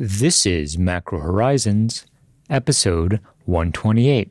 This is Macro Horizons, episode 128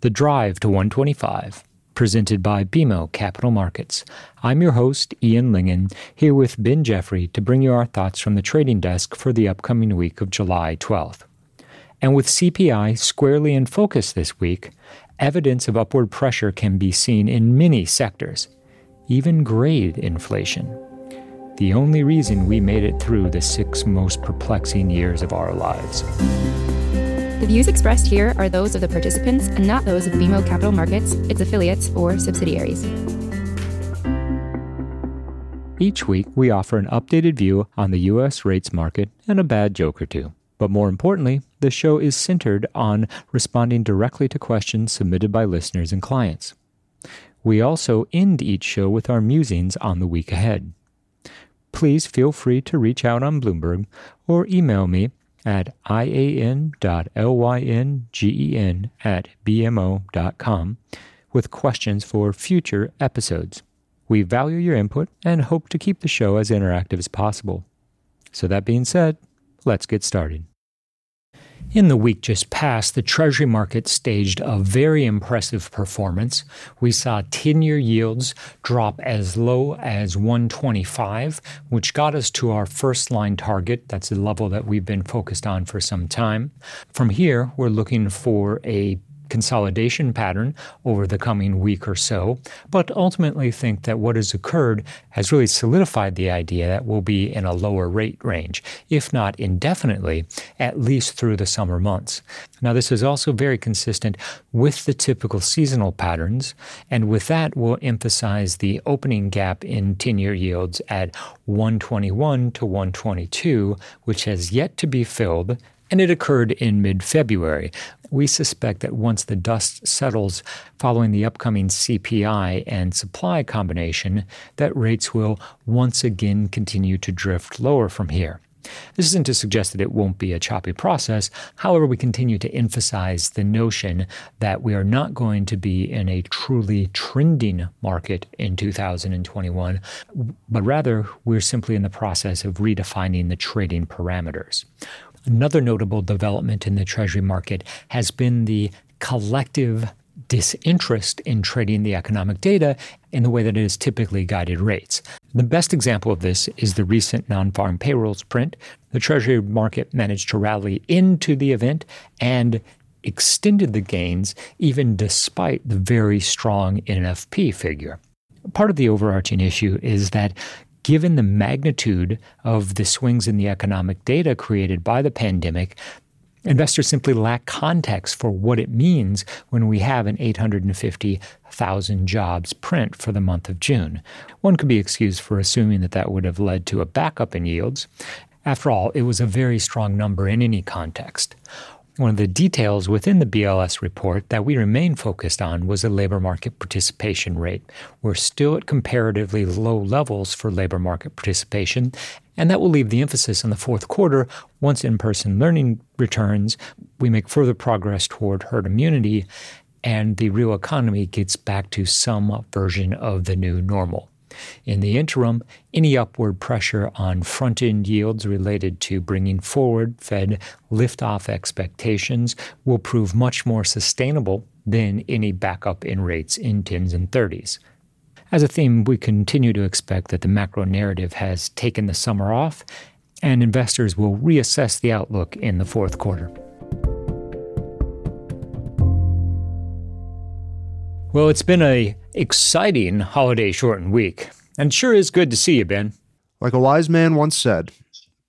The Drive to 125, presented by BMO Capital Markets. I'm your host, Ian Lyngen, here with Ben Jeffrey to bring you our thoughts from the trading desk for the upcoming week of July 12th. And with CPI squarely in focus this week, evidence of upward pressure can be seen in many sectors, even grade inflation the only reason we made it through the six most perplexing years of our lives. The views expressed here are those of the participants and not those of BMO Capital Markets, its affiliates, or subsidiaries. Each week, we offer an updated view on the U.S. rates market and a bad joke or two. But more importantly, the show is centered on responding directly to questions submitted by listeners and clients. We also end each show with our musings on the week ahead please feel free to reach out on Bloomberg or email me at ian.lyngen at bmo.com with questions for future episodes. We value your input and hope to keep the show as interactive as possible. So, that being said, let's get started. In the week just past, the Treasury market staged a very impressive performance. We saw 10 year yields drop as low as 125, which got us to our first line target. That's a level that we've been focused on for some time. From here, we're looking for a consolidation pattern over the coming week or so, but ultimately think that what has occurred has really solidified the idea that we'll be in a lower rate range, if not indefinitely, at least through the summer months. Now, this is also very consistent with the typical seasonal patterns, and with that, we'll emphasize the opening gap in 10 year yields at 121 to 122, which has yet to be filled and it occurred in mid February. We suspect that once the dust settles following the upcoming CPI and supply combination, that rates will once again continue to drift lower from here. This isn't to suggest that it won't be a choppy process. However, we continue to emphasize the notion that we are not going to be in a truly trending market in 2021, but rather we're simply in the process of redefining the trading parameters. Another notable development in the Treasury market has been the collective disinterest in trading the economic data in the way that it has typically guided rates. The best example of this is the recent non farm payrolls print. The Treasury market managed to rally into the event and extended the gains even despite the very strong NFP figure. Part of the overarching issue is that given the magnitude of the swings in the economic data created by the pandemic, investors simply lack context for what it means when we have an 850,000 jobs print for the month of June. One could be excused for assuming that that would have led to a backup in yields. After all, it was a very strong number in any context. One of the details within the BLS report that we remain focused on was the labor market participation rate. We're still at comparatively low levels for labor market participation, and that will leave the emphasis on the fourth quarter. Once in person learning returns, we make further progress toward herd immunity, and the real economy gets back to some version of the new normal. In the interim, any upward pressure on front end yields related to bringing forward Fed liftoff expectations will prove much more sustainable than any backup in rates in 10s and 30s. As a theme, we continue to expect that the macro narrative has taken the summer off, and investors will reassess the outlook in the fourth quarter. Well, it's been a exciting holiday shortened week, and sure is good to see you, Ben. Like a wise man once said,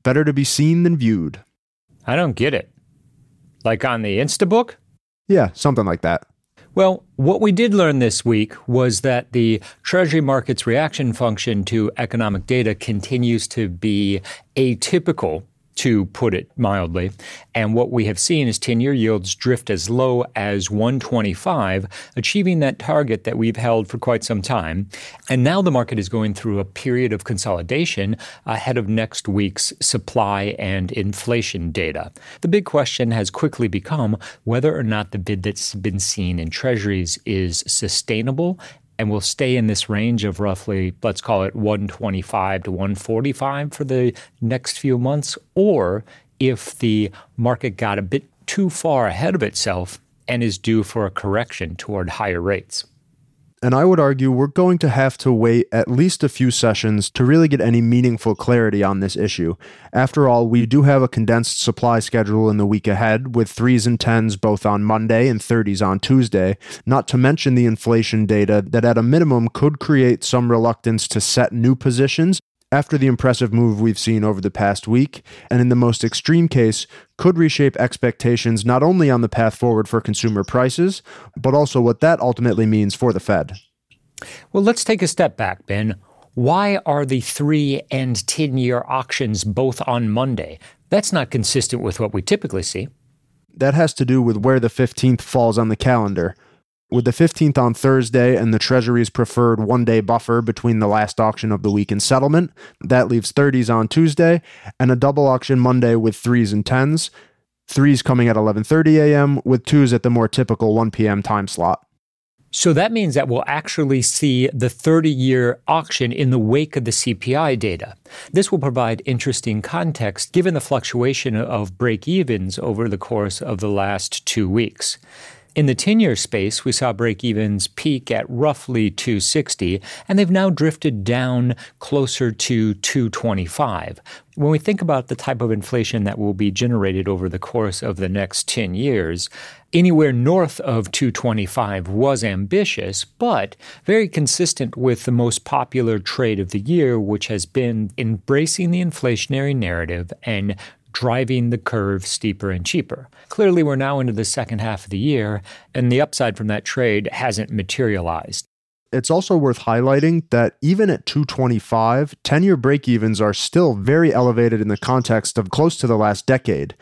better to be seen than viewed. I don't get it. Like on the Instabook? Yeah, something like that. Well, what we did learn this week was that the Treasury market's reaction function to economic data continues to be atypical to put it mildly. And what we have seen is 10 year yields drift as low as 125, achieving that target that we've held for quite some time. And now the market is going through a period of consolidation ahead of next week's supply and inflation data. The big question has quickly become whether or not the bid that's been seen in treasuries is sustainable and will stay in this range of roughly, let's call it 125 to 145 for the next few months, or if the market got a bit too far ahead of itself and is due for a correction toward higher rates. And I would argue we're going to have to wait at least a few sessions to really get any meaningful clarity on this issue. After all, we do have a condensed supply schedule in the week ahead, with threes and tens both on Monday and 30s on Tuesday, not to mention the inflation data that at a minimum could create some reluctance to set new positions after the impressive move we've seen over the past week, and in the most extreme case, could reshape expectations not only on the path forward for consumer prices, but also what that ultimately means for the Fed. Well, let's take a step back, Ben. Why are the three and 10 year auctions both on Monday? That's not consistent with what we typically see. That has to do with where the 15th falls on the calendar with the 15th on Thursday and the Treasury's preferred one day buffer between the last auction of the week and settlement. That leaves 30s on Tuesday and a double auction Monday with threes and tens. Threes coming at 11:30 a.m. with twos at the more typical 1 p.m. time slot. So that means that we'll actually see the 30 year auction in the wake of the CPI data. This will provide interesting context given the fluctuation of break evens over the course of the last two weeks. In the 10 year space, we saw break evens peak at roughly 260, and they've now drifted down closer to 225. When we think about the type of inflation that will be generated over the course of the next 10 years, anywhere north of 225 was ambitious, but very consistent with the most popular trade of the year, which has been embracing the inflationary narrative and driving the curve steeper and cheaper. Clearly, we're now into the second half of the year, and the upside from that trade hasn't materialized. It's also worth highlighting that even at 225, 10 year break evens are still very elevated in the context of close to the last decade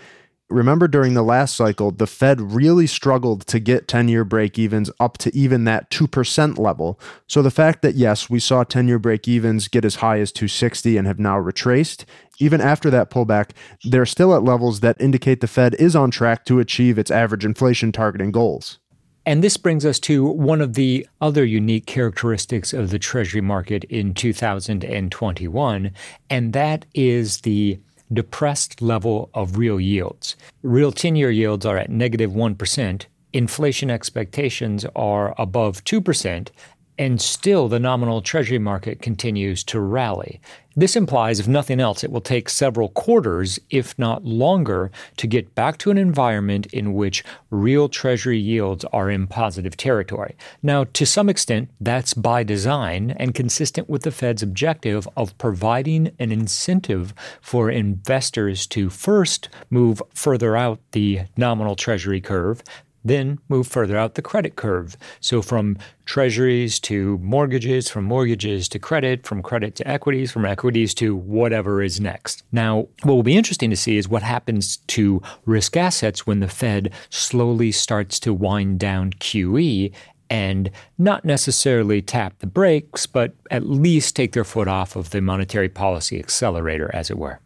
remember during the last cycle, the Fed really struggled to get 10 year break evens up to even that 2% level. So the fact that, yes, we saw 10 year break evens get as high as 260 and have now retraced, even after that pullback, they're still at levels that indicate the Fed is on track to achieve its average inflation targeting goals. And this brings us to one of the other unique characteristics of the Treasury market in 2021, and that is the depressed level of real yields. Real 10 year yields are at negative 1, inflation expectations are above 2%, and still the nominal treasury market continues to rally. This implies, if nothing else, it will take several quarters, if not longer, to get back to an environment in which real treasury yields are in positive territory. Now, to some extent, that's by design and consistent with the Fed's objective of providing an incentive for investors to first move further out the nominal treasury curve, then move further out the credit curve. So from treasuries to mortgages, from mortgages to credit, from credit to equities, from equities to whatever is next. Now, what will be interesting to see is what happens to risk assets when the Fed slowly starts to wind down QE and not necessarily tap the brakes, but at least take their foot off of the monetary policy accelerator, as it were.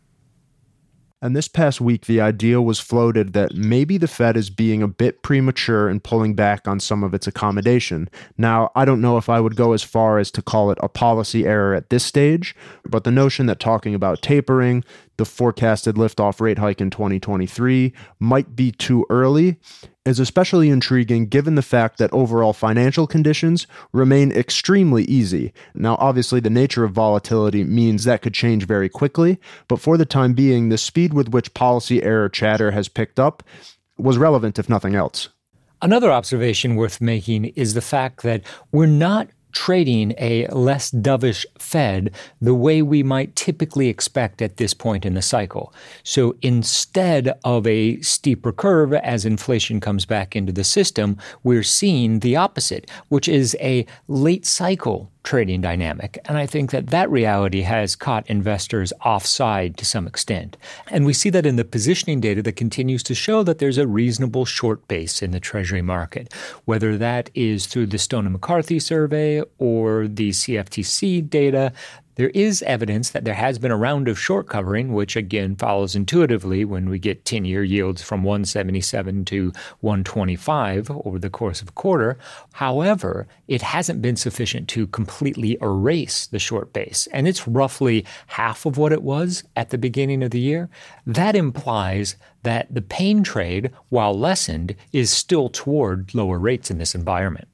And this past week, the idea was floated that maybe the Fed is being a bit premature in pulling back on some of its accommodation. Now, I don't know if I would go as far as to call it a policy error at this stage, but the notion that talking about tapering, the forecasted liftoff rate hike in 2023 might be too early is especially intriguing given the fact that overall financial conditions remain extremely easy. Now, obviously, the nature of volatility means that could change very quickly, but for the time being, the speed with which policy error chatter has picked up was relevant, if nothing else. Another observation worth making is the fact that we're not trading a less dovish Fed the way we might typically expect at this point in the cycle. So instead of a steeper curve as inflation comes back into the system, we're seeing the opposite, which is a late cycle trading dynamic. And I think that that reality has caught investors offside to some extent. And we see that in the positioning data that continues to show that there's a reasonable short base in the Treasury market, whether that is through the Stone and McCarthy survey or the CFTC data there is evidence that there has been a round of short covering, which again follows intuitively when we get 10 year yields from 177 to 125 over the course of a quarter. However, it hasn't been sufficient to completely erase the short base, and it's roughly half of what it was at the beginning of the year. That implies that the pain trade, while lessened, is still toward lower rates in this environment.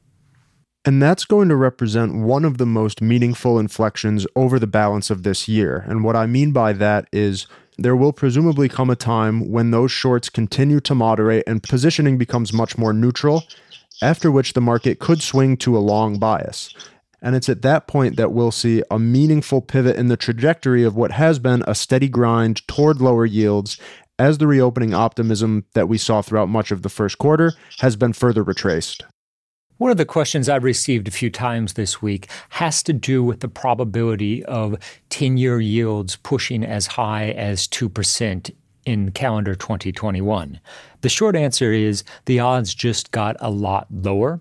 And that's going to represent one of the most meaningful inflections over the balance of this year. And what I mean by that is there will presumably come a time when those shorts continue to moderate and positioning becomes much more neutral, after which the market could swing to a long bias. And it's at that point that we'll see a meaningful pivot in the trajectory of what has been a steady grind toward lower yields as the reopening optimism that we saw throughout much of the first quarter has been further retraced. One of the questions I've received a few times this week has to do with the probability of 10 year yields pushing as high as 2% in calendar 2021. The short answer is the odds just got a lot lower.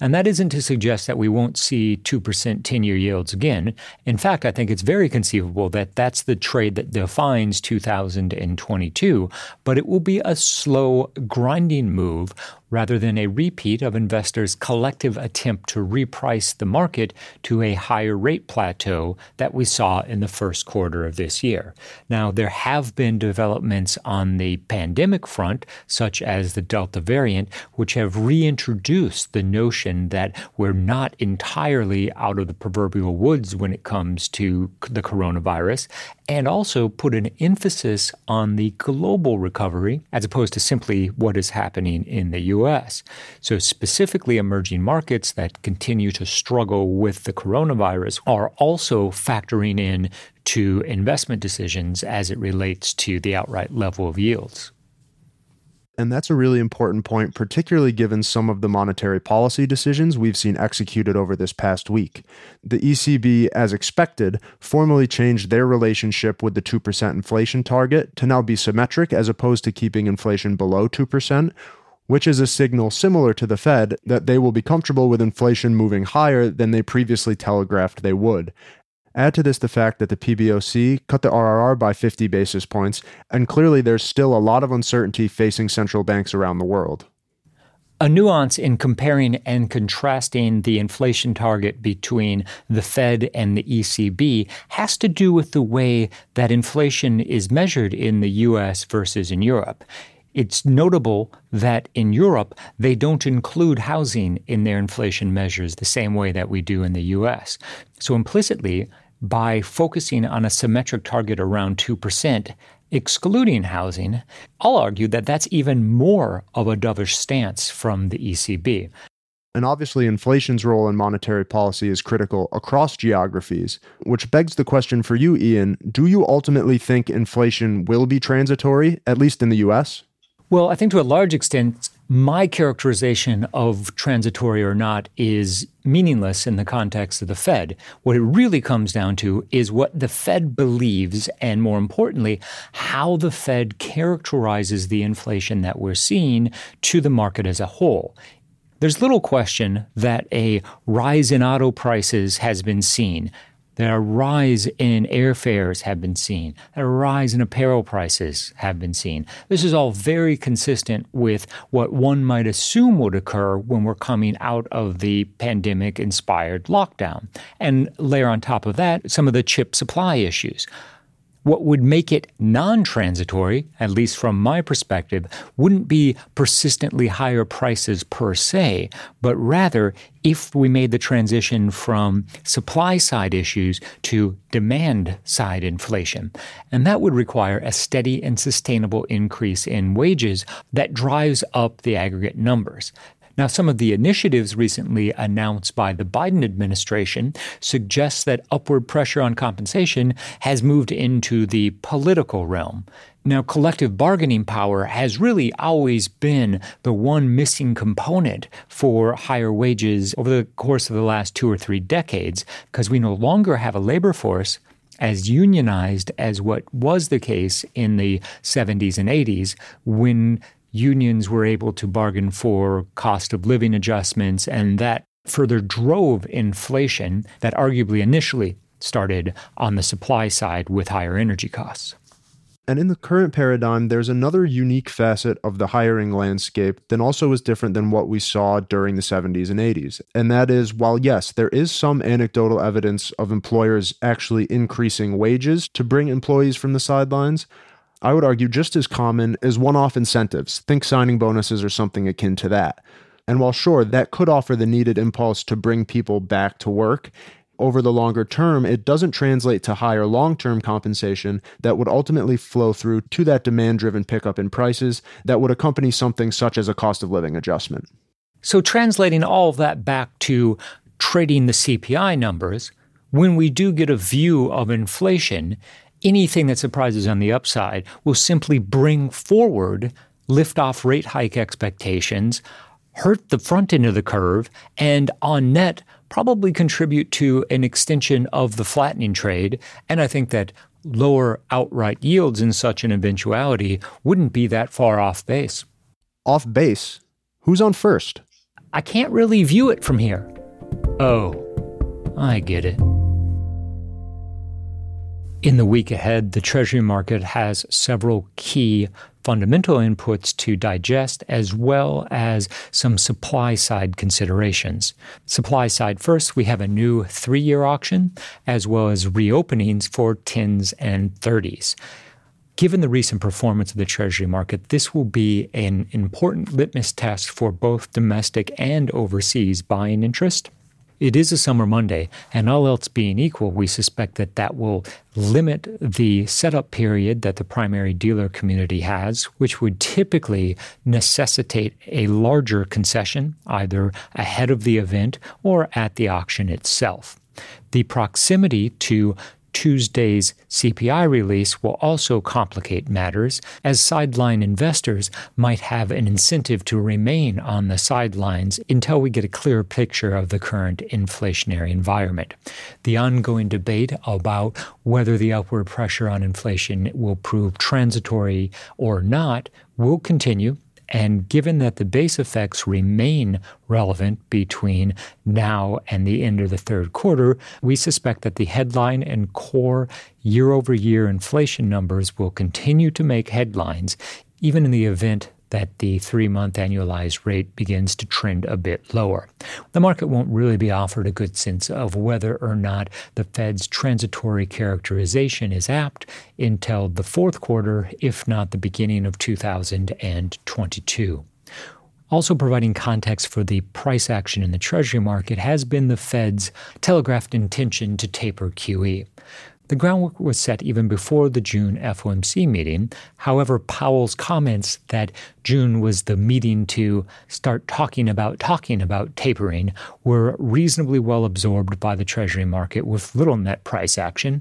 And that isn't to suggest that we won't see 2% 10 year yields again. In fact, I think it's very conceivable that that's the trade that defines 2022, but it will be a slow, grinding move rather than a repeat of investors' collective attempt to reprice the market to a higher rate plateau that we saw in the first quarter of this year. Now, there have been developments on the pandemic front, such as the Delta variant, which have reintroduced the notion that we're not entirely out of the proverbial woods when it comes to the coronavirus, and also put an emphasis on the global recovery as opposed to simply what is happening in the US. So, specifically, emerging markets that continue to struggle with the coronavirus are also factoring in to investment decisions as it relates to the outright level of yields. And that's a really important point, particularly given some of the monetary policy decisions we've seen executed over this past week. The ECB, as expected, formally changed their relationship with the 2% inflation target to now be symmetric as opposed to keeping inflation below 2%, which is a signal similar to the Fed that they will be comfortable with inflation moving higher than they previously telegraphed they would. Add to this the fact that the PBOC cut the RRR by 50 basis points, and clearly there's still a lot of uncertainty facing central banks around the world. A nuance in comparing and contrasting the inflation target between the Fed and the ECB has to do with the way that inflation is measured in the US versus in Europe. It's notable that in Europe, they don't include housing in their inflation measures the same way that we do in the US. So implicitly, by focusing on a symmetric target around 2%, excluding housing, I'll argue that that's even more of a dovish stance from the ECB. And obviously, inflation's role in monetary policy is critical across geographies, which begs the question for you, Ian do you ultimately think inflation will be transitory, at least in the US? Well, I think to a large extent, my characterization of transitory or not is meaningless in the context of the Fed. What it really comes down to is what the Fed believes, and more importantly, how the Fed characterizes the inflation that we're seeing to the market as a whole. There's little question that a rise in auto prices has been seen. That a rise in airfares have been seen. That a rise in apparel prices have been seen. This is all very consistent with what one might assume would occur when we're coming out of the pandemic inspired lockdown. And layer on top of that some of the chip supply issues. What would make it non transitory, at least from my perspective, wouldn't be persistently higher prices per se, but rather if we made the transition from supply side issues to demand side inflation. And that would require a steady and sustainable increase in wages that drives up the aggregate numbers. Now, some of the initiatives recently announced by the Biden administration suggest that upward pressure on compensation has moved into the political realm. Now, collective bargaining power has really always been the one missing component for higher wages over the course of the last two or three decades, because we no longer have a labor force as unionized as what was the case in the 70s and 80s when unions were able to bargain for cost of living adjustments, and that further drove inflation that arguably initially started on the supply side with higher energy costs. And in the current paradigm, there's another unique facet of the hiring landscape that also is different than what we saw during the 70s and 80s. And that is, while yes, there is some anecdotal evidence of employers actually increasing wages to bring employees from the sidelines, I would argue just as common as one off incentives. Think signing bonuses or something akin to that. And while sure, that could offer the needed impulse to bring people back to work, over the longer term, it doesn't translate to higher long term compensation that would ultimately flow through to that demand driven pickup in prices that would accompany something such as a cost of living adjustment. So, translating all of that back to trading the CPI numbers, when we do get a view of inflation, anything that surprises on the upside will simply bring forward lift off rate hike expectations, hurt the front end of the curve, and on net, probably contribute to an extension of the flattening trade. And I think that lower outright yields in such an eventuality wouldn't be that far off base. Off base? Who's on first? I can't really view it from here. Oh, I get it. In the week ahead, the Treasury market has several key fundamental inputs to digest as well as some supply side considerations. Supply side first, we have a new three year auction as well as reopenings for 10s and 30s. Given the recent performance of the Treasury market, this will be an important litmus test for both domestic and overseas buying interest. It is a summer Monday, and all else being equal, we suspect that that will limit the setup period that the primary dealer community has, which would typically necessitate a larger concession, either ahead of the event or at the auction itself. The proximity to Tuesday's CPI release will also complicate matters, as sideline investors might have an incentive to remain on the sidelines until we get a clear picture of the current inflationary environment. The ongoing debate about whether the upward pressure on inflation will prove transitory or not will continue and given that the base effects remain relevant between now and the end of the third quarter, we suspect that the headline and core year over year inflation numbers will continue to make headlines, even in the event that the three month annualized rate begins to trend a bit lower. The market won't really be offered a good sense of whether or not the Fed's transitory characterization is apt until the fourth quarter, if not the beginning of 2022. Also, providing context for the price action in the Treasury market has been the Fed's telegraphed intention to taper QE. The groundwork was set even before the June FOMC meeting. However, Powell's comments that June was the meeting to start talking about talking about tapering were reasonably well absorbed by the Treasury market with little net price action.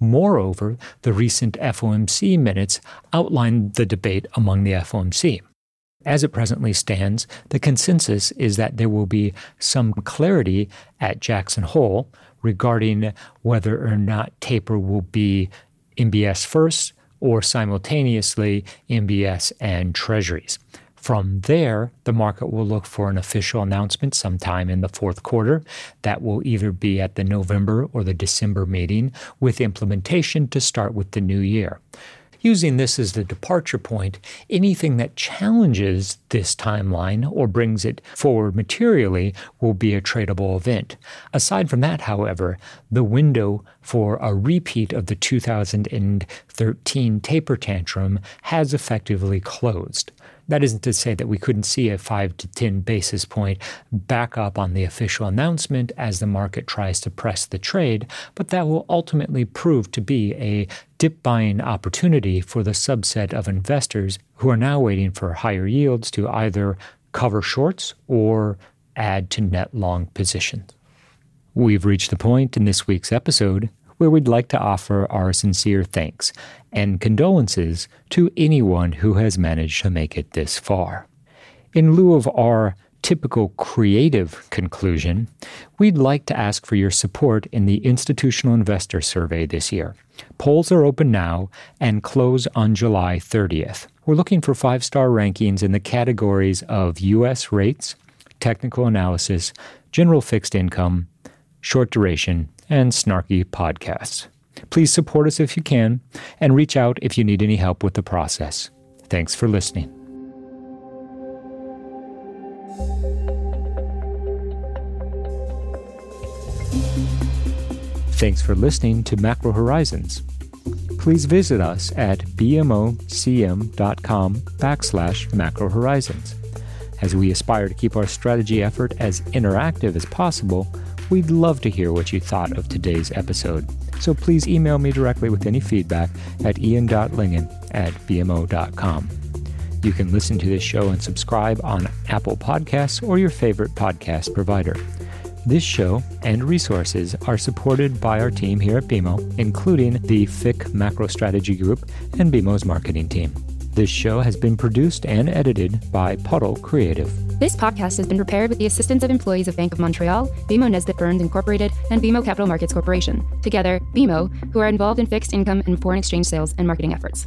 Moreover, the recent FOMC minutes outlined the debate among the FOMC. As it presently stands, the consensus is that there will be some clarity at Jackson Hole regarding whether or not taper will be MBS first or simultaneously MBS and Treasuries. From there, the market will look for an official announcement sometime in the fourth quarter. That will either be at the November or the December meeting, with implementation to start with the new year using this as the departure point, anything that challenges this timeline or brings it forward materially will be a tradable event. Aside from that, however, the window for a repeat of the 2013 taper tantrum has effectively closed. That isn't to say that we couldn't see a 5 to 10 basis point back up on the official announcement as the market tries to press the trade, but that will ultimately prove to be a dip buying opportunity for the subset of investors who are now waiting for higher yields to either cover shorts or add to net long positions. We've reached the point in this week's episode where we'd like to offer our sincere thanks and condolences to anyone who has managed to make it this far. In lieu of our typical creative conclusion, we'd like to ask for your support in the Institutional Investor Survey this year. Polls are open now and close on July 30th. We're looking for five star rankings in the categories of U.S. rates, technical analysis, general fixed income, short duration, and snarky podcasts. Please support us if you can, and reach out if you need any help with the process. Thanks for listening. Thanks for listening to Macro Horizons. Please visit us at bmocm.com backslash macro horizons. As we aspire to keep our strategy effort as interactive as possible, we'd love to hear what you thought of today's episode. So please email me directly with any feedback at ian.lyngen at bmo.com. You can listen to this show and subscribe on Apple Podcasts or your favorite podcast provider. This show and resources are supported by our team here at BMO, including the FIC Macro Strategy Group and BMO's marketing team. This show has been produced and edited by Puddle Creative. This podcast has been prepared with the assistance of employees of Bank of Montreal, BMO Nesbitt Burns Incorporated, and BMO Capital Markets Corporation. Together, BMO, who are involved in fixed income and foreign exchange sales and marketing efforts.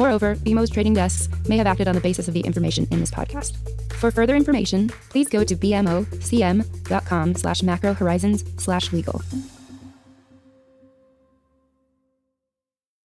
Moreover, BMO's trading desks may have acted on the basis of the information in this podcast. For further information, please go to bmocm.com slash macro horizons slash legal.